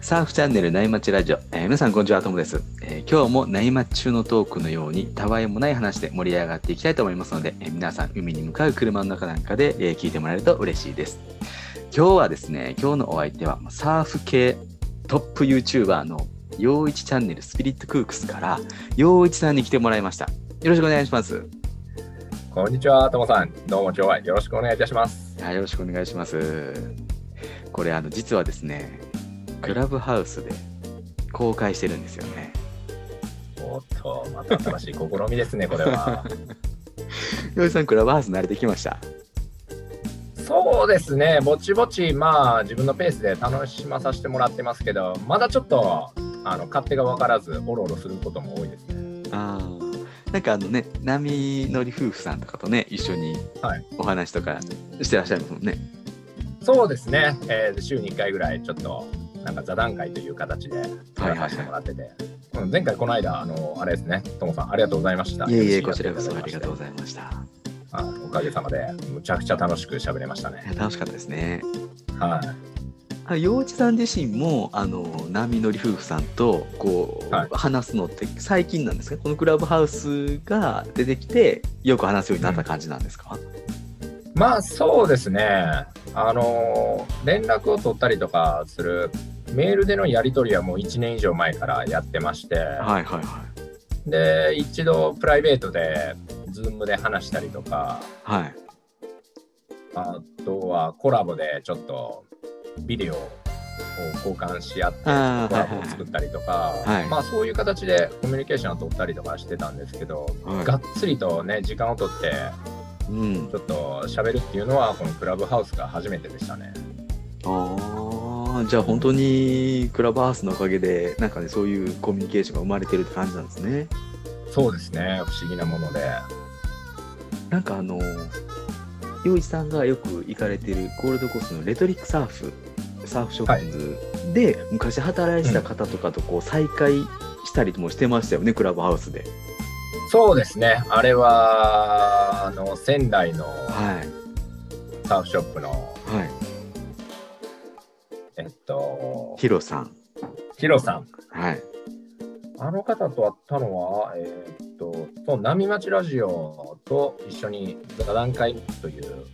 サーフチャンネル内町ラジオ、えー皆さんこんにちはともです、えー今日も内町中のトークのようにたわいもない話で盛り上がっていきたいと思いますので、えー皆さん海に向かう車の中なんかで、え聞いてもらえると嬉しいです。今日はですね今日のお相手はサーフ系トップ YouTuber の陽一チャンネルスピリットクークスから陽一さんに来てもらいました。よろしくお願いします。こんにちは、ともさん。どうも今日はよろしくお願いいたします。はいよろしくお願いしますこれあの実はですねクラブハウスで公開してるんですよねおっと、また新しい試みですね、これは。陽一さんクラブハウス慣れてきました？そうですね、ぼちぼち、まあ、自分のペースで楽しまさせてもらってますけど、まだちょっと、あの、勝手が分からず、おろおろすることも多いですね。あーなんかあのね波乗り夫婦さんとかとね一緒にはい。お話とかしてらっしゃるもんね、そうですね、えー週に1回ぐらい、ちょっと、なんか座談会という形で、やはいはい。らさせてもらってて、うん前回、この間、あの、あれですね、ともさん、ありがとうございました。いえいえこちらこそありがとうございました。あおかげさまで、むちゃくちゃ楽しく喋れましたね。楽しかったですね。はい。あ陽一さん自身もあの波乗り夫婦さんとこう、はい。話すのって最近なんですか？このクラブハウスが出てきてよく話すようになった感じなんですか、まあそうですね、あの連絡を取ったりとかするメールでのやり取りはもう1年以上前からやってまして、はいはいはで一度プライベートで Zoom で話したりとか、いはい。あとはコラボでちょっとビデオを交換し合ってコラボを作ったりとか、はいまあそういう形でコミュニケーションを取ったりとかしてたんですけど、はい。がっつりとね時間を取ってうん。ちょっと喋るっていうのはこのクラブハウスが初めてでしたね。ああじゃあ本当にクラブハウスのおかげでなんかねそういうコミュニケーションが生まれてるって感じなんですね。そうですね、不思議なもので。なんかあの陽一さんがよく行かれてるゴールドコーストのレトリックサーフサーフショップで、昔働いてた方とかとこう再会したりもしてましたよね、クラブハウスで。そうですね、あれはあの仙台のはいサーフショップの、はい。えっと、ヒロさん。ヒロさん。はい。あの方と会ったのは、えーっと、そう波町ラジオと一緒に座談会という。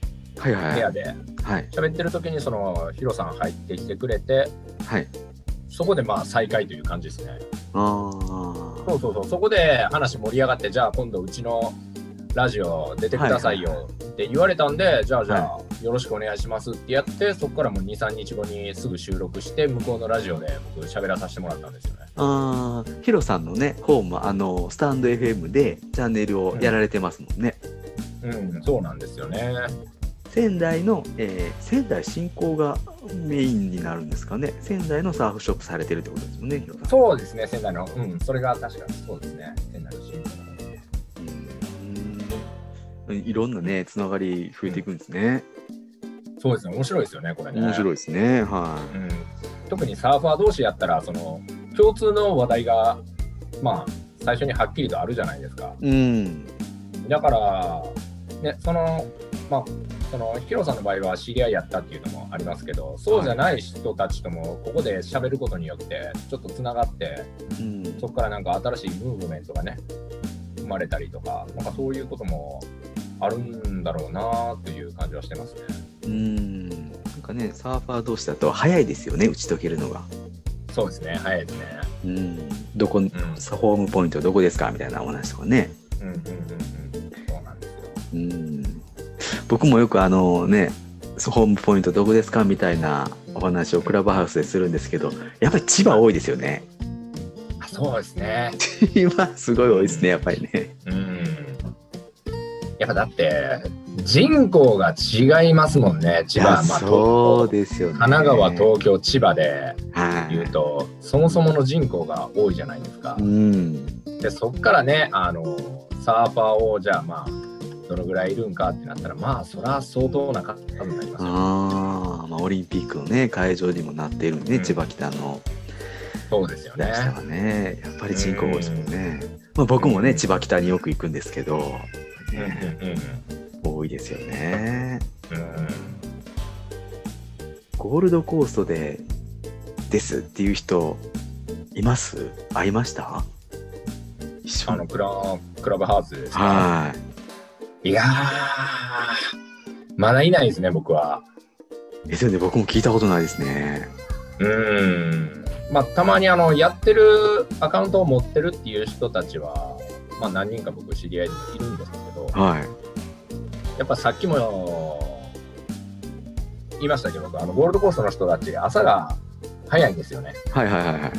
部屋ではい。喋ってる時に、そのヒロさん入ってきてくれて、はい。そこでまあ再会という感じですね。あそうそうそう、そこで話盛り上がって、じゃあ今度うちのラジオ出てくださいよって言われたんで、じゃあじゃあよろしくお願いしますってやって、そこからもう2、3日後にすぐ収録して、向こうのラジオで僕喋らさせてもらったんですよね。あ。ああ。ヒロさんのね、ホーム、あの、スタンド FM でチャンネルをやられてますもんね。うん、そうなんですよね。仙台の、えー仙台新興がメインになるんですかね。仙台のサーフショップされてるってことですよね、ヒロさん。そうですね、仙台の。うん、それが確かにそうですね。仙台の新聞の方でうんいろんなね、つながり増えていくんですね。そうですね、面白いですよね、これね。面白いですね。はうん、特にサーファー同士やったら、その共通の話題が、まあ、最初にはっきりとあるじゃないですか。い。うん。だから、ね、その、まあ、そのヒロさんの場合は知り合いやったっていうのもありますけど、そうじゃない人たちともここで喋ることによって、ちょっとつながって、うんそこからなんか新しいムーブメントがね、生まれたりとか、なんかそういうこともあるんだろうなという感じはしてますね。うん。なんかね、サーファー同士だと早いですよね、打ち解けるのが。そうですね、早いですね。うん。どこ、んホームポイントどこですかみたいなお話とかね。うんうんうんうん、そうなんですよ。うん。僕もよくあのね、ホームポイントどこですかみたいなお話をクラブハウスでするんですけど、やっぱり千葉多いですよね。あそうですね。千葉すごい多いですね、やっぱりね。うん。やっぱだって、人口が違いますもんね、千葉。まあ、そうですよね。神奈川、東京、千葉ではい。言うと、そもそもの人口が多いじゃないですかう。ん。で、そっからね、あの、サーファーをじゃあまあ、どのぐらいいるんかってなったら、まあ、そら相当な数になりますよ。ああ、まあ、オリンピックのね、会場にもなっているね、うん千葉北のそうですよねね、やっぱり人口多いですもんね。まあ、僕もね、千葉北によく行くんですけど、うんうんうん多いですよね。うん。ゴールドコーストでですっていう人います？会いました？一緒のクラクラブハウスですね。はいやー、まだいないですね、僕は。い。ですよね、僕も聞いたことないですね。うん。まあ、たまにあの、やってるアカウントを持ってるっていう人たちは、まあ、何人か僕知り合いでもいるんですけど、はい。やっぱさっきも言いましたけど、僕あのゴールドコーストの人たち、朝が早いんですよね。はいはいはいはい。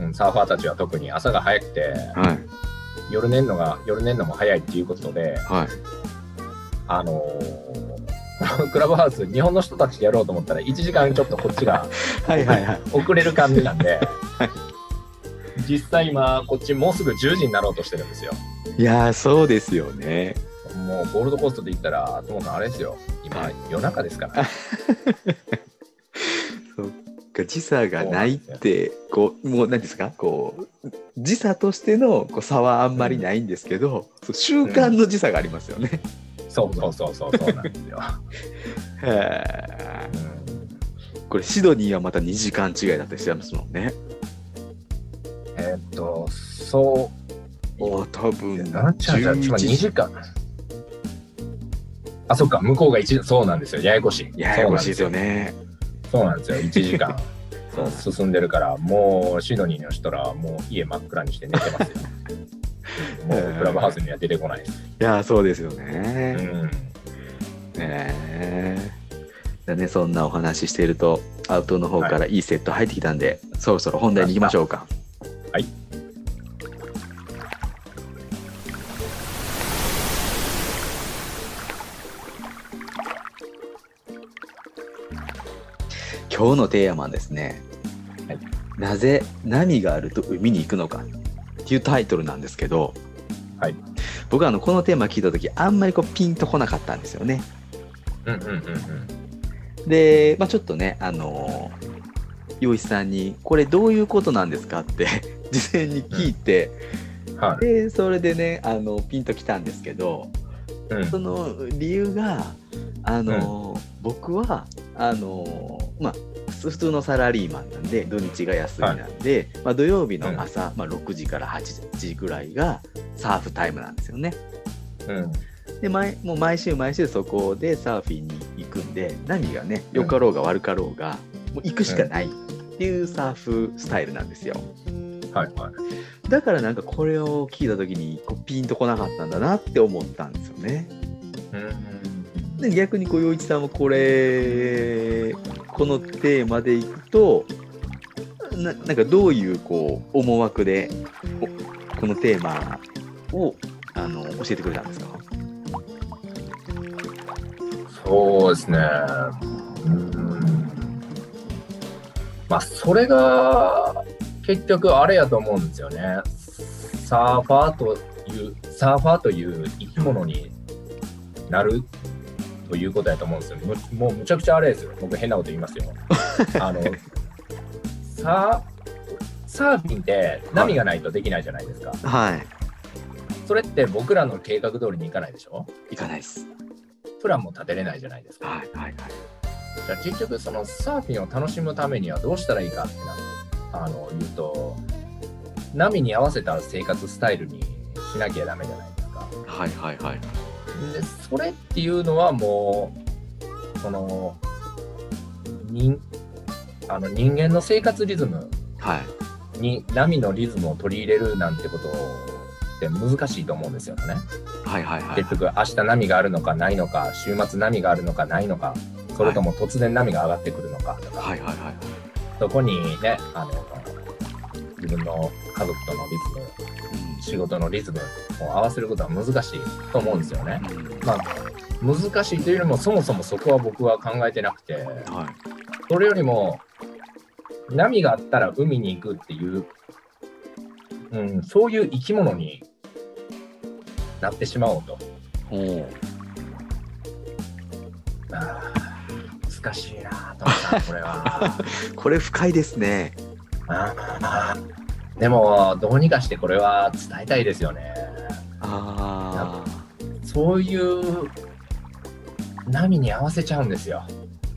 うん、サーファーたちは特に朝が早くて、はい。夜寝るのが、夜寝るのも早いっていうことで、はい。あのー クラブハウス、日本の人たちでやろうと思ったら、1時間ちょっとこっちが はいはいはい。遅れる感じなんで、はい実際今、こっちもうすぐ10時になろうとしてるんですよ。いやー、そうですよね。もうゴールドコーストで言ったら、ともさんあれですよ。今、夜中ですから。か、時差がないって、こう、もう何ですか？こう、時差としてのこう差はあんまりないんですけど、そう習慣の時差がありますよね。そうそうそうそう、そうなんですよ。うんこれ、シドニーはまた2時間違いだったりしてますもんね。えーっと、そう。今多分、なんちゃうじゃ2 11時間。あ、そっか、向こうが1時、そうなんですよ。ややこしい。ややこしいですよね。そうなんですよ。1時間。そう進んでるから、もうシドニーの人らはもう家真っ暗にして寝てますよ。もうクラブハウスには出てこないです。いやー、そうですようね。ん。えだね、そんなお話ししていると、アウトの方からいいセット入ってきたんで、そろそろ本題に行きましょうか。今日のテーマはですね、はいなぜ波があると海に行くのかっていうタイトルなんですけど、はい僕はあのこのテーマ聞いた時あんまりこうピンとこなかったんですよね。うんうんうんうん。で、まあ、ちょっとね、あの洋一さんに「これどういうことなんですか?」って 事前に聞いて、はい。でそれでねあのピンときたんですけどうんその理由があの、僕はあのまあ 普通のサラリーマンなんで土日が休みなんで、まあ、土曜日の朝、まあ、6時から8時ぐらいがサーフタイムなんですよね。うん。で毎もう毎週毎週そこでサーフィンに行くんで波がね良かろうが悪かろうがもう行くしかないっていうサーフスタイルなんですよ。はいはい。だからなんかこれを聞いた時にこうピンとこなかったんだなって思ったんですよね。うん。で逆にこう陽一さんはこれこのテーマでいくとななんかどういうこう思惑でこのテーマをあの教えてくれたんですか？そうですね。まあ、それが結局あれやと思うんですよね。サーファーという、サーファーという生き物になるということやと思うんですよ。むもうむちゃくちゃあれですよ。僕変なこと言いますよ。あの、サーサーフィンって波がないとできないじゃないですか。はいそれって僕らの計画通りにいかないでしょ？行かないです。プランも立てれないじゃないですか。はいはいはい。じゃあ結局そのサーフィンを楽しむためにはどうしたらいいかってなあの言うと波に合わせた生活スタイルにしなきゃダメじゃないですか。はいはいはい。でそれっていうのはもうその人あの人間の生活リズムはい。に波のリズムを取り入れるなんてことって難しいと思うんですよね。はいはいはい。結局明日波があるのかないのか週末波があるのかないのかそれとも突然波が上がってくるのかとか、はいはいはい。そこにねあの自分の家族とのリズム仕事のリズムを合わせることは難しいと思うんですよね。うんまあ難しいというよりもそもそもそこは僕は考えてなくてはい。それよりも波があったら海に行くっていう、うん、そういう生き物になってしまおうと。おお。あー難しいな、トムさん、これは。これ深いですね。あーでも、どうにかしてこれは伝えたいですよね。あそういう波に合わせちゃうんですよ。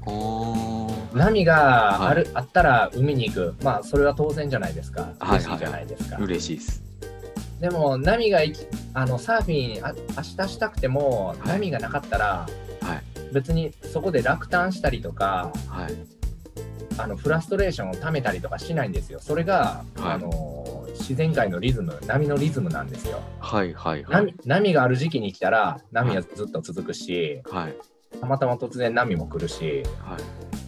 おー波がある、あったら海に行く。まあ、それは当然じゃないですか。はいはい嬉しいじゃないですか。嬉しいです。でも、波があのサーフィンあ明日したくても、はい波がなかったら、はい別にそこで落胆したりとか、はい。あのフラストレーションを溜めたりとかしないんですよ。それが、はいあの自然界のリズム、波のリズムなんですよ。はいはいはい。波波がある時期に来たら波はずっと続くし、はいたまたま突然波も来るし、はい。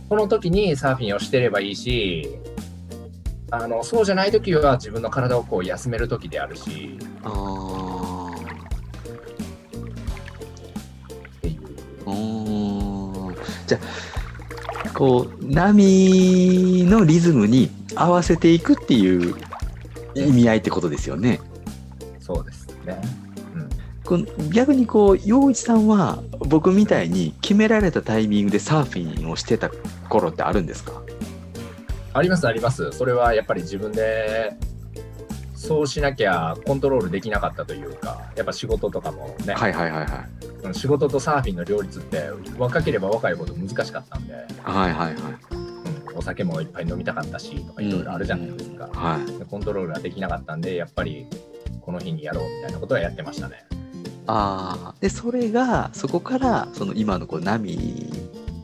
その時にサーフィンをしてればいいし、あのそうじゃない時は自分の体をこう休める時であるしああ。っていう。じゃあこう波のリズムに合わせていくっていう意味合いってことですよね。そうですね。うん、逆にこう陽一さんは僕みたいに決められたタイミングでサーフィンをしてた頃ってあるんですか？ありますあります。それはやっぱり自分でそうしなきゃコントロールできなかったというか、やっぱ仕事とかもね、はいはいはいはい。うん仕事とサーフィンの両立って若ければ若いほど難しかったんで、はいはいはい。うん、お酒もいっぱい飲みたかったしとかいろいろあるじゃないですか。はい。でコントロールができなかったんで、やっぱりこの日にやろうみたいなことはやってましたね。ああ。で、それが、そこから、その今のこう波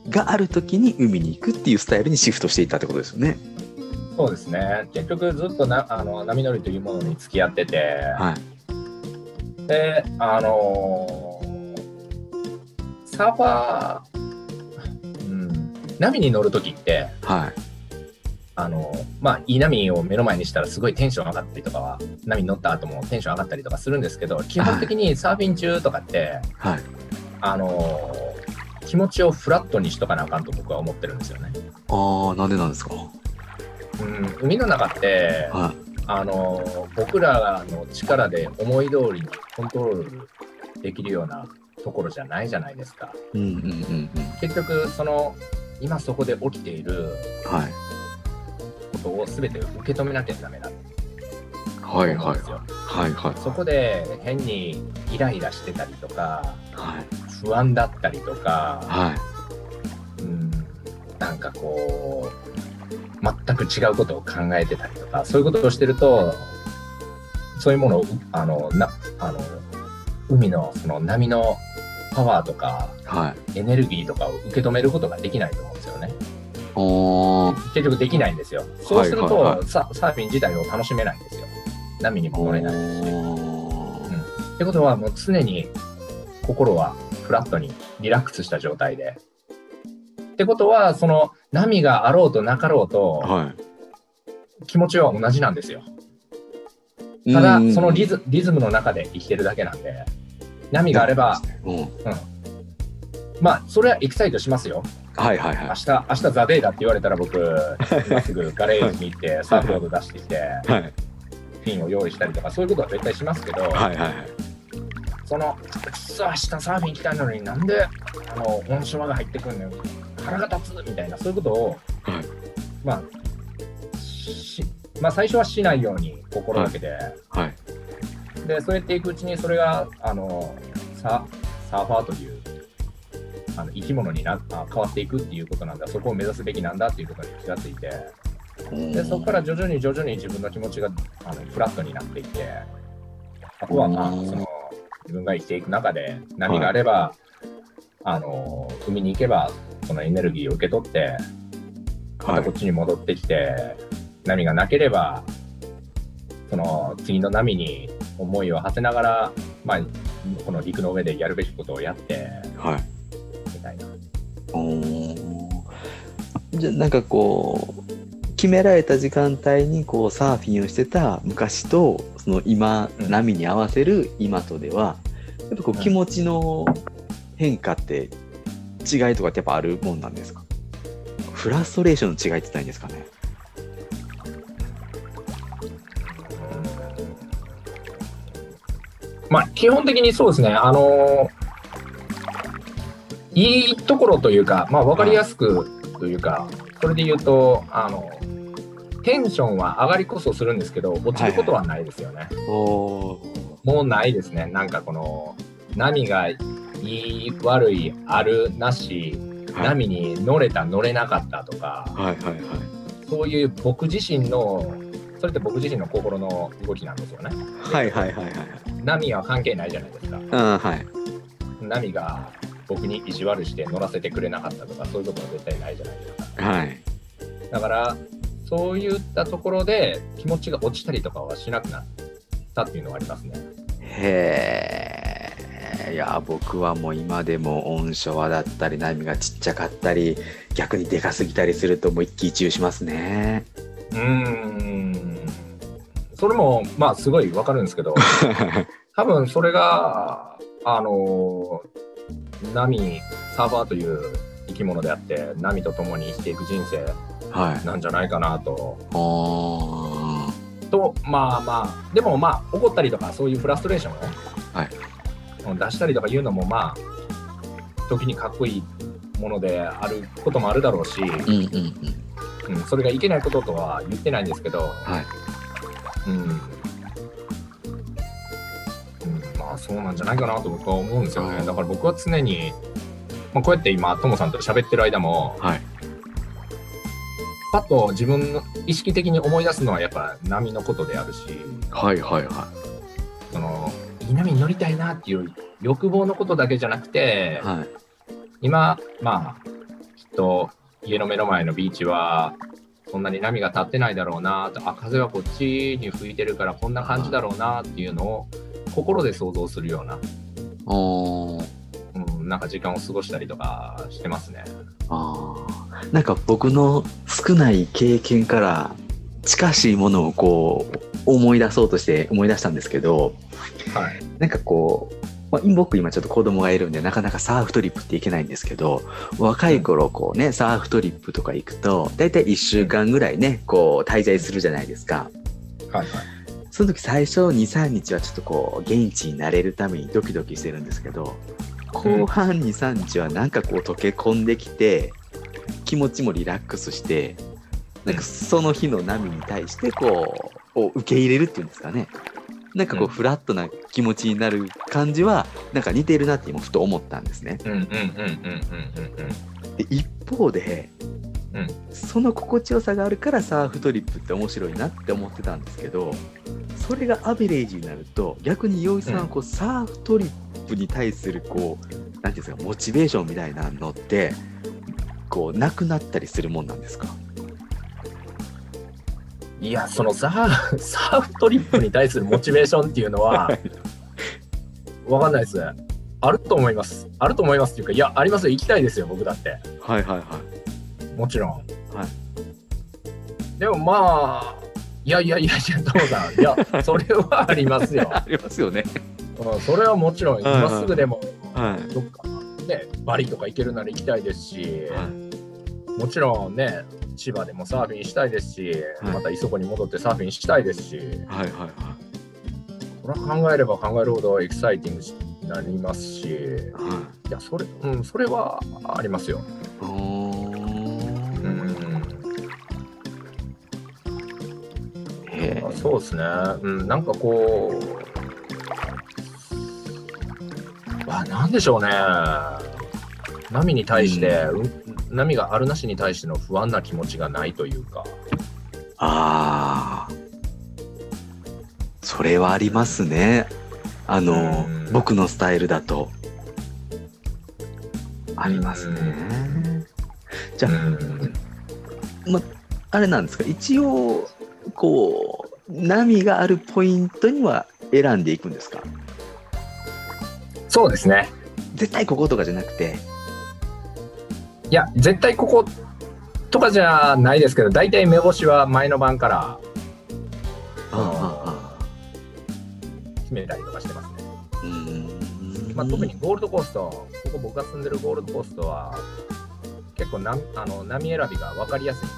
がある時に海に行くっていうスタイルにシフトしていったってことですよね。そうですね。結局ずっとなあの波乗りというものに付き合ってて、はい。で、あのーサーファー、うん、波に乗るときって、はい。あのまあ、いい波を目の前にしたらすごいテンション上がったりとかは、波に乗った後もテンション上がったりとかするんですけど、基本的にサーフィン中とかって、はい。あのー気持ちをフラットにしとかなあかんと僕は思ってるんですよね。ああ、なんでなんですか？うん、海の中って、はい。あの僕らの力で思い通りにコントロールできるようなところじゃないじゃないですか。うんうんうんうん。結局その今そこで起きているはい。ことを全て受け止めなきゃダメだとはいはい思うんですよ。はいはい。そこで変にイライラしてたりとかはい。不安だったりとか、はい。うん、なんかこう全く違うことを考えてたりとかそういうことをしてるとそういうものをあのなあの海のその波のパワーとかはい。エネルギーとかを受け止めることができないと思うんですよね。結局できないんですよ。そうすると、はいはいはササーフィン自体を楽しめないんですよ。波にも乗れないし。おーってことはもう常に心はフラットにリラックスした状態で。ってことはその波があろうとなかろうとはい。気持ちは同じなんですよ。ただうんそのリズリズムの中で生きてるだけなんで波があれば、うん。まあそれはエキサイトしますよ。はいはいはい。明日明日ザデイだって言われたら僕今すぐガレージに行ってサーフボード出してきてはい。フィンを用意したりとかそういうことは絶対しますけど、はいはいはい。そのくそ明日サーフィン行きたいのになんであの温床が入ってくるのよ腹が立つみたいなそういうことを、はいまあしまあ最初はしないように心がけて、はい。でそうやっていくうちにそれがあのササーファーというあの生き物になあ変わっていくっていうことなんだ。そこを目指すべきなんだっていうことに気がついて。でそこから徐々に徐々に自分の気持ちがあのフラットになっていって。あとはまあうん。その自分が生きていく中で波があれば、あの海に行けばそのエネルギーを受け取ってまはい。たこっちに戻ってきて、波がなければその次の波に思いを馳せながら、まあ、この陸の上でやるべきことをやってはい。みたいな。おー。じゃあなんかこう決められた時間帯にこうサーフィンをしてた昔とその今、うん。波に合わせる今とではやっぱこううん。気持ちの変化って違いとかってやっぱあるもんなんですか？フラストレーションの違いって言ったらいいんですかね？まあ、基本的にそうですね、あのいいところというか、まあ、分かりやすくというか、それで言うと、あのテンションは上がりこそするんですけど、落ちることはないですよね。おもうないですね。なんかこの波がいい悪いあるなし、はい波に乗れた乗れなかったとかはいはいはい。そういう僕自身のそれって僕自身の心の動きなんですよねはいはいはいはい。波は関係ないじゃないですかあはい。波が僕に意地悪して乗らせてくれなかったとかそういうことは絶対ないじゃないですかはい。だからそういったところで気持ちが落ちたりとかはしなくなったっていうのはありますねへえ。いや、僕はもう今でも温床だったり、波がちっちゃかったり、逆にでかすぎたりすると、もう一喜一憂しますね。うーんそれもまあすごいわかるんですけど 多分それがあの波サーファーという生き物であって波と共に生きていく人生はい。なんじゃないかなと。あとまあまあでもまあ怒ったりとかそういうフラストレーションを、はいうん出したりとかいうのもまあ時にかっこいいものであることもあるだろうし、ーうんうんうん。うん、それがいけないこととは言ってないんですけど、はい。うんうん、まあそうなんじゃないかなと僕は思うんですよねだから僕は常に、まあ、こうやって今ともさんと喋ってる間もはい。パッと自分の意識的に思い出すのはやっぱ波のことであるしはいはいはそのいい波に乗りたいなっていう欲望のことだけじゃなくてい。はい。今まあきっと家の目の前のビーチはそんなに波が立ってないだろうなとあ風はこっちに吹いてるからこんな感じだろうなっていうのを心で想像するような、うん、なんか時間を過ごしたりとかしてますね。あー。なんか僕の少ない経験から近しいものをこう思い出そうとして思い出したんですけどはい、なんかこう、まあ、僕今ちょっと子供がいるんでなかなかサーフトリップって行けないんですけど若い頃こうねサーフトリップとか行くと大体1週間ぐらいねこう滞在するじゃないですか。はい、はい。その時最初23日はちょっとこう現地に慣れるためにドキドキしてるんですけど後半23日はなんかこう溶け込んできて気持ちもリラックスしてなんかその日の波に対してこうを受け入れるっていうんですかねなんかこううんフラットな気持ちになる感じはなんか似てるなって今ふと思ったんですね。うんうんうんうんうんうんうん。で一方で、うんその心地よさがあるからサーフトリップって面白いなって思ってたんですけどそれがアベレージになると逆に陽一さんはこう、サーフトリップに対するこうなんていうんですかモチベーションみたいなのってこうなくなったりするもんなんですか？いや、そのサーサーフトリップに対するモチベーションっていうのは、わかんないです。あると思います。あると思いますっていうか、いや、ありますよ。行きたいですよ、僕だって。はいはいはいもちろん。はいでもまあ、いやいやいやいや、トモさん、いや、それはありますよ。ありますよね。うん、それはもちろん、今すぐでも、はいどっか、ね、バリとか行けるなら行きたいですし、はいもちろんね、千葉でもサーフィンしたいですし、はい。また磯子に戻ってサーフィンしたいですし、はいはいはいそれは考えれば考えるほどエキサイティングになりますし、い。はや、それ、うん、それはありますよ。そうですね。うん、なんかこう、あ、なんでしょうね。波に対して、うん波があるなしに対しての不安な気持ちがないというか。ああ。それはありますね。あのうん、僕のスタイルだと。ありますね。じゃあ、うんま、あれなんですか、一応、こう、波があるポイントには選んでいくんですか？そうですね。絶対こことかじゃなくて。いや、絶対こことかじゃないですけど、大体目星は前の晩からあ決めたりとかしてますね。うーんまあ、特にゴールドコースト、ここ僕が住んでるゴールドコーストは、結構なあの波選びが分かりやすいん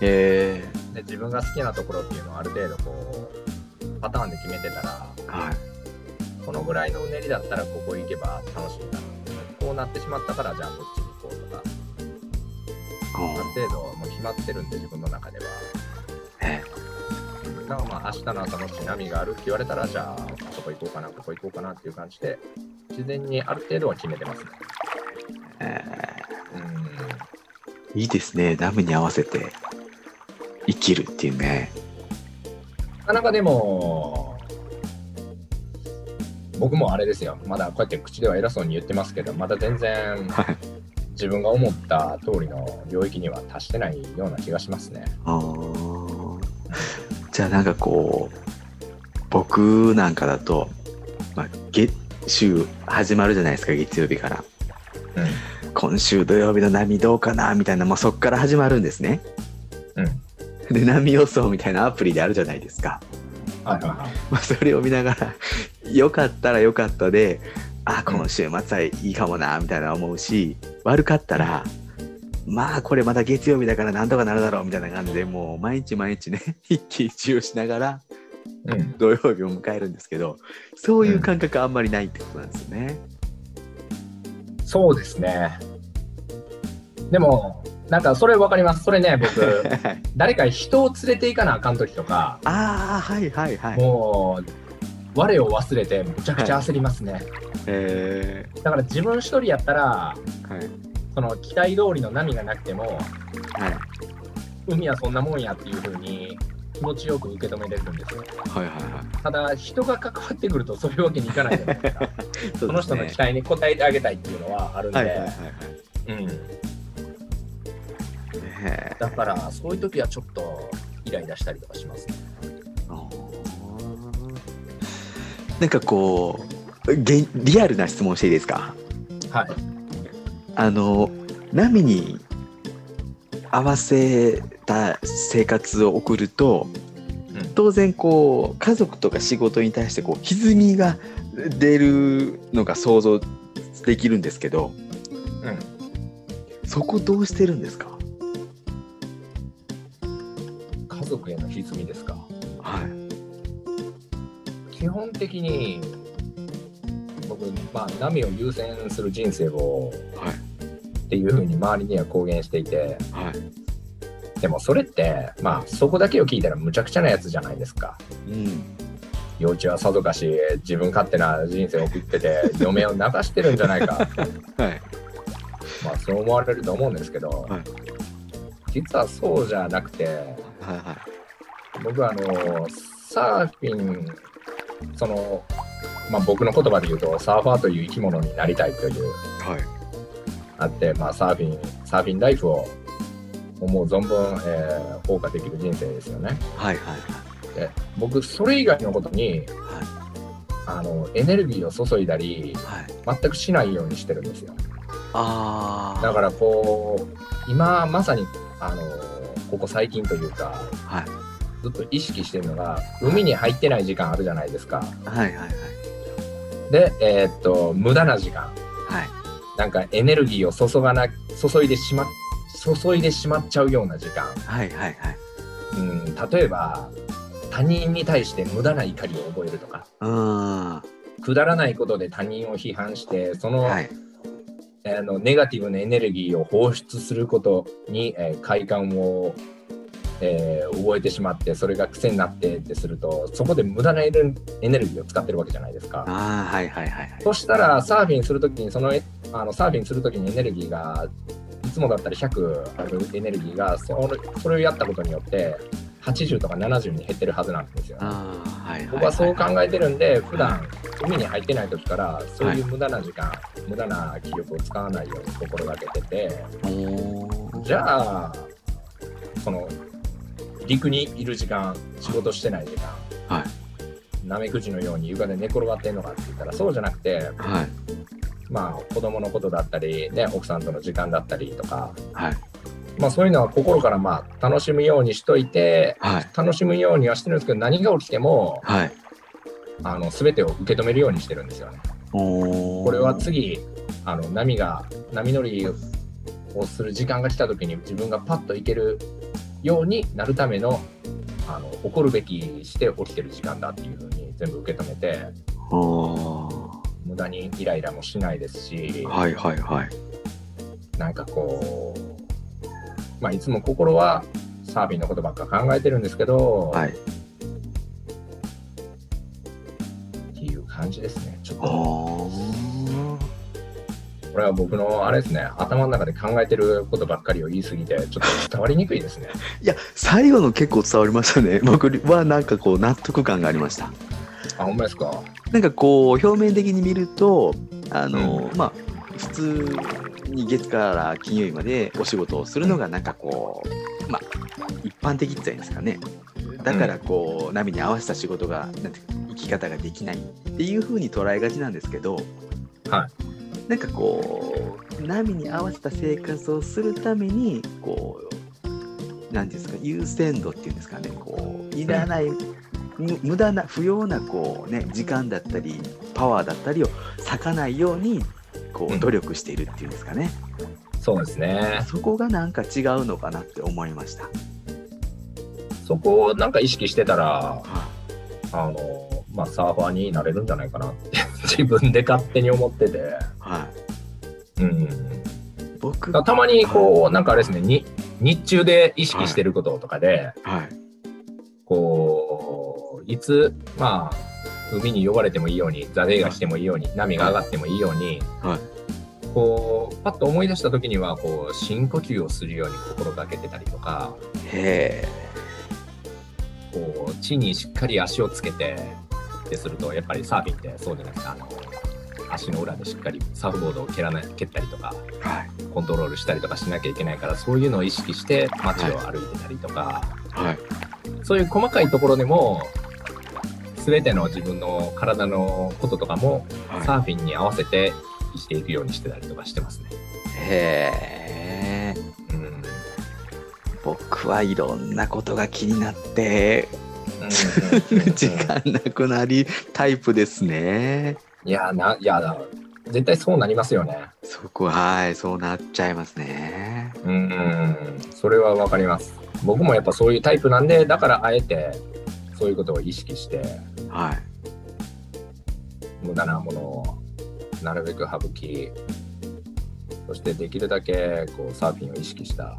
へでで、自分が好きなところっていうのをある程度こう、パターンで決めてたら、えはい。このぐらいのうねりだったらここ行けば楽しいかな。こうなってしまったから、じゃあこっちある程度もう決まってるんで、自分の中では。えだからまあ明日の朝もし波があるって言われたら、じゃあ、ここ行こうかな、ここ行こうかなっていう感じで決自然にある程度は決めてますね。えうんーいいですね。波に合わせて生きるっていうね。なかなかでも、僕もあれですよ、まだこうやって口では偉そうに言ってますけど、まだ全然はい。自分が思った通りの領域には達してないような気がしますね。あーじゃあなんかこう僕なんかだと、まあ、月週始まるじゃないですか月曜日からうん。今週土曜日の波どうかなみたいな、まあ、そっから始まるんですねうん。で波予想みたいなアプリであるじゃないですか、はいはいはい。まあ、それを見ながらよかったらよかったであ今週末はいいかもなみたいな思うし悪かったらまあこれまた月曜日だからなんとかなるだろうみたいな感じでもう毎日毎日ね 一喜一憂しながらうん。土曜日を迎えるんですけどそういう感覚あんまりないってことなんですよね。そうですね。でも、なんかそれ分かります。それね、僕、はい誰か人を連れて行かなあかん時とか、ああはいはいはい。もう、我を忘れてむちゃくちゃ焦りますね。えだから自分一人やったら、ー、はいその期待通りの波がなくても、はい海はそんなもんやっていう風に気持ちよく受け止めれるんですよ。はいはいはただ、人が関わってくるとそういうわけにいかないじゃないですか。い。その人の期待に応えてあげたいっていうのはあるんで、はいはいはいはい。うん、ねだからそういう時はちょっとイライラしたりとかしますね。なんかこうげんリアルな質問していいですか？はい。あの波に合わせた生活を送るとうん当然こう家族とか仕事に対してこう歪みが出るのが想像できるんですけどうん。そこどうしてるんですか？家族への歪みですか？はい基本的に僕、まあ、波を優先する人生をはい。っていうふうに周りには公言していて、はい。でもそれって、まあ、そこだけを聞いたらむちゃくちゃなやつじゃないですか。うん。幼稚はさぞかし自分勝手な人生を送ってて 嫁を泣かしてるんじゃないか はい。まあそう思われると思うんですけど、はい。実はそうじゃなくてはいは僕はあのサーフィンその、まあ、僕の言葉で言うとサーファーという生き物になりたいといういはい。あって、まあ、サーフィンサーフィンライフを思う存分、えー謳歌できる人生ですよね。はいはいで僕それ以外のことにはい。あのエネルギーを注いだりはい。全くしないようにしてるんですよ。ああだからこう今まさにあのここ最近というかはいずっと意識してるのが海に入ってない時間あるじゃないですか。はいはいはい。で、えーっと無駄な時間。はい。なんかエネルギーを注がな注いでしま注いでしまっちゃうような時間、はいはいはい。うん、例えば他人に対して無駄な怒りを覚えるとか。あくだらないことで他人を批判してその,、はい。あのネガティブなエネルギーを放出することに、えー快感を、えー覚えてしまってそれが癖になってってするとそこで無駄なエネルギーを使ってるわけじゃないですか。はいはいはいはいそしたらサーフィンするときにそのえあのサーフィンするときにエネルギーがいつもだったら100あるエネルギーがそれそれをやったことによって80とか70に減ってるはずなんですよ、ね。ああはいはい僕はそう考えてるんで、普は段海に入ってない時からそういう無駄な時間、無駄な気力を使わないように心がけてて、じゃあその陸にいる時間、仕事してない時間、はい。ナメクジのように床で寝転がってんのかって言ったらそうじゃなくて、はい。まあ子供のことだったり、ね、奥さんとの時間だったりとか、はい。まあそういうのは心からまあ楽しむようにしといて、はい。楽しむようにはしてるんですけど、何が起きても、はい。あの全てを受け止めるようにしてるんですよね。これは次、あの波が、波乗りをする時間が来た時に自分がパッと行けるようになるための、あの起こるべきして起きてる時間だっていうふうに全部受け止めて、無駄にイライラもしないですし、はいはいはい。なんかこう、まあ、いつも心はサーフィンのことばっか考えてるんですけど、はい。っていう感感じですね。ちょっあと、れは僕のあれですね、頭の中で考えてることばっかりを言い過ぎて、ちょっと伝わりにくいですね。いや最後の結構伝わりましたね。僕はなんかこう納得感がありました。あ、ほんまですか？なんかこう表面的に見るとあの、まあ普通に月から金曜日までお仕事をするのがなんかこうまあ一般的って言ったらいいんですかね。だからこう波に合わせた仕事がなんていうか生き方ができないっていう風に捉えがちなんですけど、はなんかこう波に合わせた生活をするためにこう何ですか優先度っていうんですかねこういらない、む無駄な不要なこうね時間だったりパワーだったりを割かないようにこううん努力しているっていうんですかね、そうですね。そこがなんか違うのかなって思いました。そこをなんか意識してたら、はあの、まあ、サーファーになれるんじゃないかなって自分で勝手に思ってて。い、はい、うん。僕たまにこう、なんかあれですね、に日中で意識してることとかで、はい。こう、いつ、まあ、海に呼ばれてもいいように、座礼がしてもいいように、波が上がってもいいように、はい。こう、パッと思い出した時には、こう、深呼吸をするように心がけてたりとか、へこう、地にしっかり足をつけて、ってすると、やっぱりサーフィンってそうじゃないですか、足の裏でしっかりサーフボードを蹴らない蹴ったりとか、えはい。コントロールしたりとかしなきゃいけないから、そういうのを意識して街を歩いてたりとか、はい。そういう細かいところでも、すべての自分の体のこととかも、はい。サーフィンに合わせて生きていくようにしてたりとかしてますね。へえうん。僕はいろんなことが気になってうん。時間なくなりタイプですね。いやな、いやだ、絶対そうなりますよね。そこはいそうなっちゃいますね。うん、それはわかります。僕もやっぱそういうタイプなんで、だからあえてそういうことを意識して、はい無駄なものをなるべく省き、そしてできるだけこうサーフィンを意識した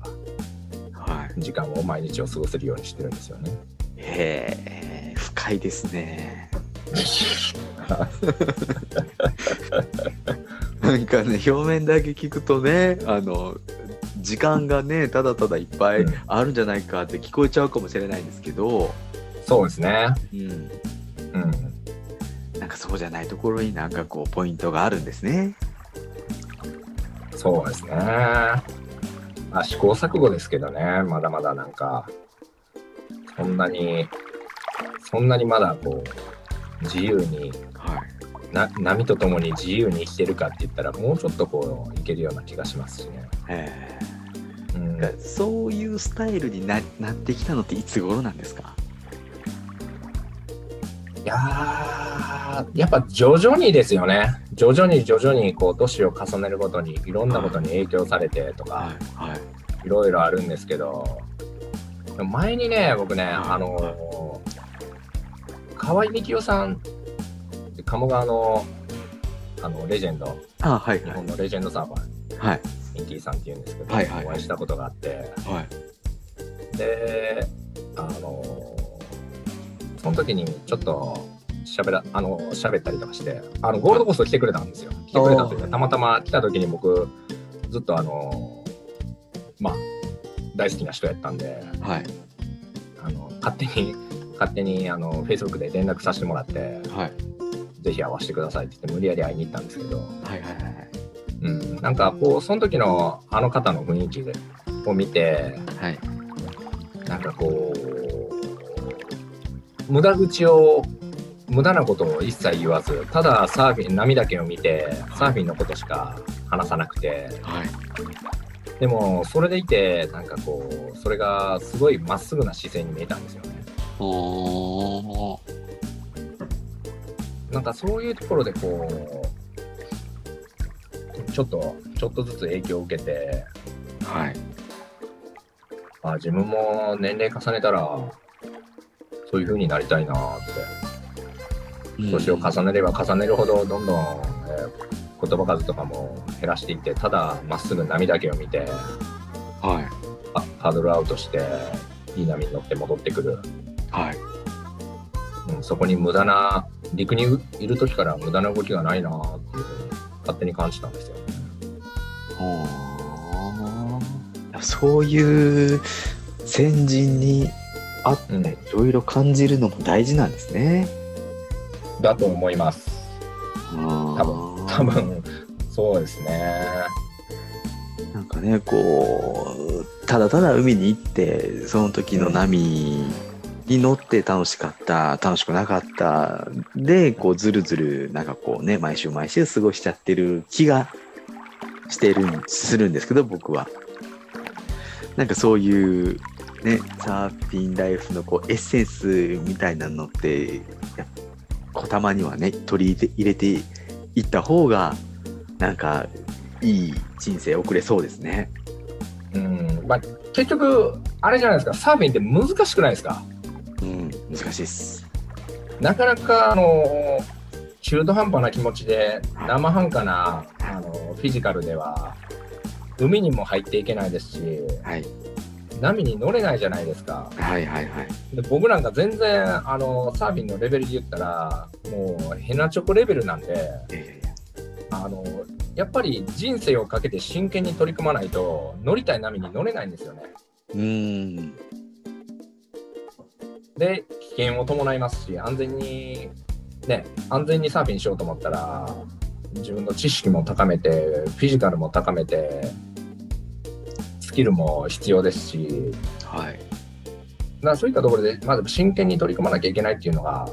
はい。時間を毎日を過ごせるようにしてるんですよね。へえ深いですね。なんかね表面だけ聞くとねあの時間がねただただいっぱいうんあるんじゃないかって聞こえちゃうかもしれないんですけど、そうですね。うん、うん。なんかそうじゃないところになんかこうポイントがあるんですね。そうですね。まあ、試行錯誤ですけどね、まだまだなんか、そんなに、そんなにまだこう、自由にはい。な、波とともに自由に生きてるかって言ったら、もうちょっとこう、いけるような気がしますしね。えうん、ーそういうスタイルにななってきたのっていつ頃なんですか？いやー、やっぱ徐々にですよね。徐々に徐々にこう、年を重ねるごとに、いろんなことに影響されてとか、い。はい。い。ろいろあるんですけど、前にね、僕ね、あのー、河合幹夫さん、鴨川のあのレジェンド、あはいはい。日本のレジェンドサーファー、はい。ミンティさんっていうんですけど、はいはい。はいお会いしたことがあって、はい。で、あのーその時にちょっと喋ら、あの、喋ったりとかして、あの、ゴールドコースト来てくれたんですよ。来てくれたというか、たまたま来た時に僕、ずっとあのーまあ、大好きな人やったんで、はい。あの、勝手に、勝手に、あの、Facebook で連絡させてもらって、はい。ぜひ会わせてくださいって言って無理やり会いに行ったんですけど、はいはいはいうん、なんかこう、その時のあの方の雰囲気でを見て、はい。なんかこう、無駄口を、無駄なことを一切言わず、ただサーフィン、波だけを見て、サーフィンのことしか話さなくて、はい。でも、それでいて、なんかこう、それがすごいまっすぐな姿勢に見えたんですよね。なんかそういうところでこう、ちょっと、ちょっとずつ影響を受けて、はいあ自分も年齢重ねたら、そういう風になりたいなって。年を重ねれば重ねるほど、どんどん、えー言葉数とかも減らしていって、ただまっすぐ波だけを見て、はいあパドルアウトして、いい波に乗って戻ってくる。はいうん、そこに無駄な陸にいる時から無駄な動きがないなっていうふうに勝手に感じたんですよ。はあそういう先人にあってうんいろいろ感じるのも大事なんですね。だと思います。多分多分そうですね。なんかねこうただただ海に行ってその時の波に乗って楽しかった楽しくなかったでこうずるずるなんかこうね毎週毎週過ごしちゃってる気がしてるんするんですけど僕は。なんかそういうねサーフィンライフのこうエッセンスみたいなのってやこたまにはね取り入れて入れていった方がなんかいい人生送れそうですね。うん。まあ結局、あれじゃないですか、サーフィンって難しくないですか？うん、難しいです。なかなか、あの、中途半端な気持ちで、生半可な、あの、フィジカルでは、海にも入っていけないですし、はい、波に乗れないじゃないですか。はい、はい、はい。で僕なんか全然、あの、サーフィンのレベルで言ったら、もう、ヘナチョコレベルなんで、えあの、やっぱり人生をかけて真剣に取り組まないと、乗りたい波に乗れないんですよね。ー、うーん、で、危険を伴いますし、安全に、ね、安全にサーフィンしようと思ったら、自分の知識も高めて、フィジカルも高めて、スキルも必要ですし、はい。だそういったところで、まず真剣に取り組まなきゃいけないっていうのが、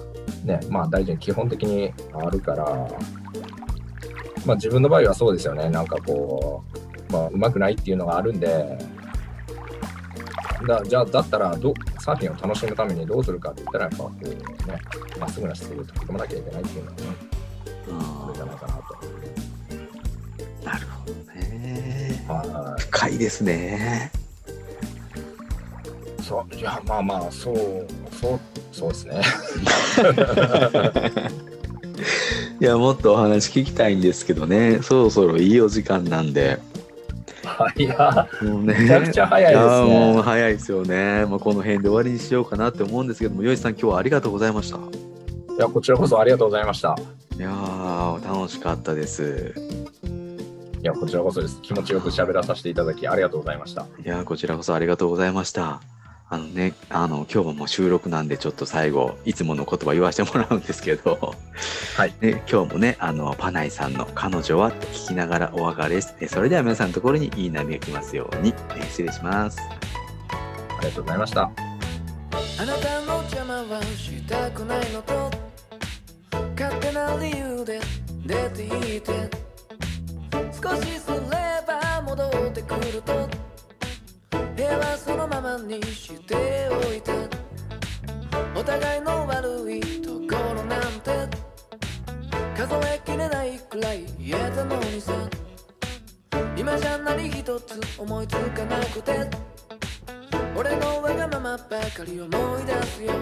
ね、まあ大事に基本的にあるから、まあ自分の場合はそうですよね、なんかこう、まあうまくないっていうのがあるんで、だじゃあだったらどサーフィンを楽しむためにどうするかって言ったらやっぱこうねまっすぐな姿勢で取り組まなきゃいけないっていうのはねそれじゃないかななるほどね。とは深いですね。いそういやまあまあそうそうそうですね いや、もっとお話聞きたいんですけどね、そろそろいいお時間なんで。いやもうね、めちゃくちゃ早いですねやもう早いですよね。もうこの辺で終わりにしようかなって思うんですけども、よいさん、今日はありがとうございました。いやこちらこそありがとうございましたいやー、楽しかったです。いやこちらこそです気持ちよく喋らさせていただきありがとうございましたいやー、こちらこそありがとうございました。あのね、あの、今日はもう収録なんで、ちょっと最後、いつもの言葉言わせてもらうんですけど、はい。ね、今日もね、あの、パナイさんの彼女はと聞きながらお別れです。えそれでは皆さんのところにいい波が来ますように、え失礼します。ありがとうございました。あなたの邪魔はしたくないのと。勝手な理由で出ていて。少しすれはそのままにしておいて。お互いの悪いところなんて。数えきれないくらい言えたのにさ。今じゃ何一つ思いつかなくて。俺のわがままばかり思い出すよ。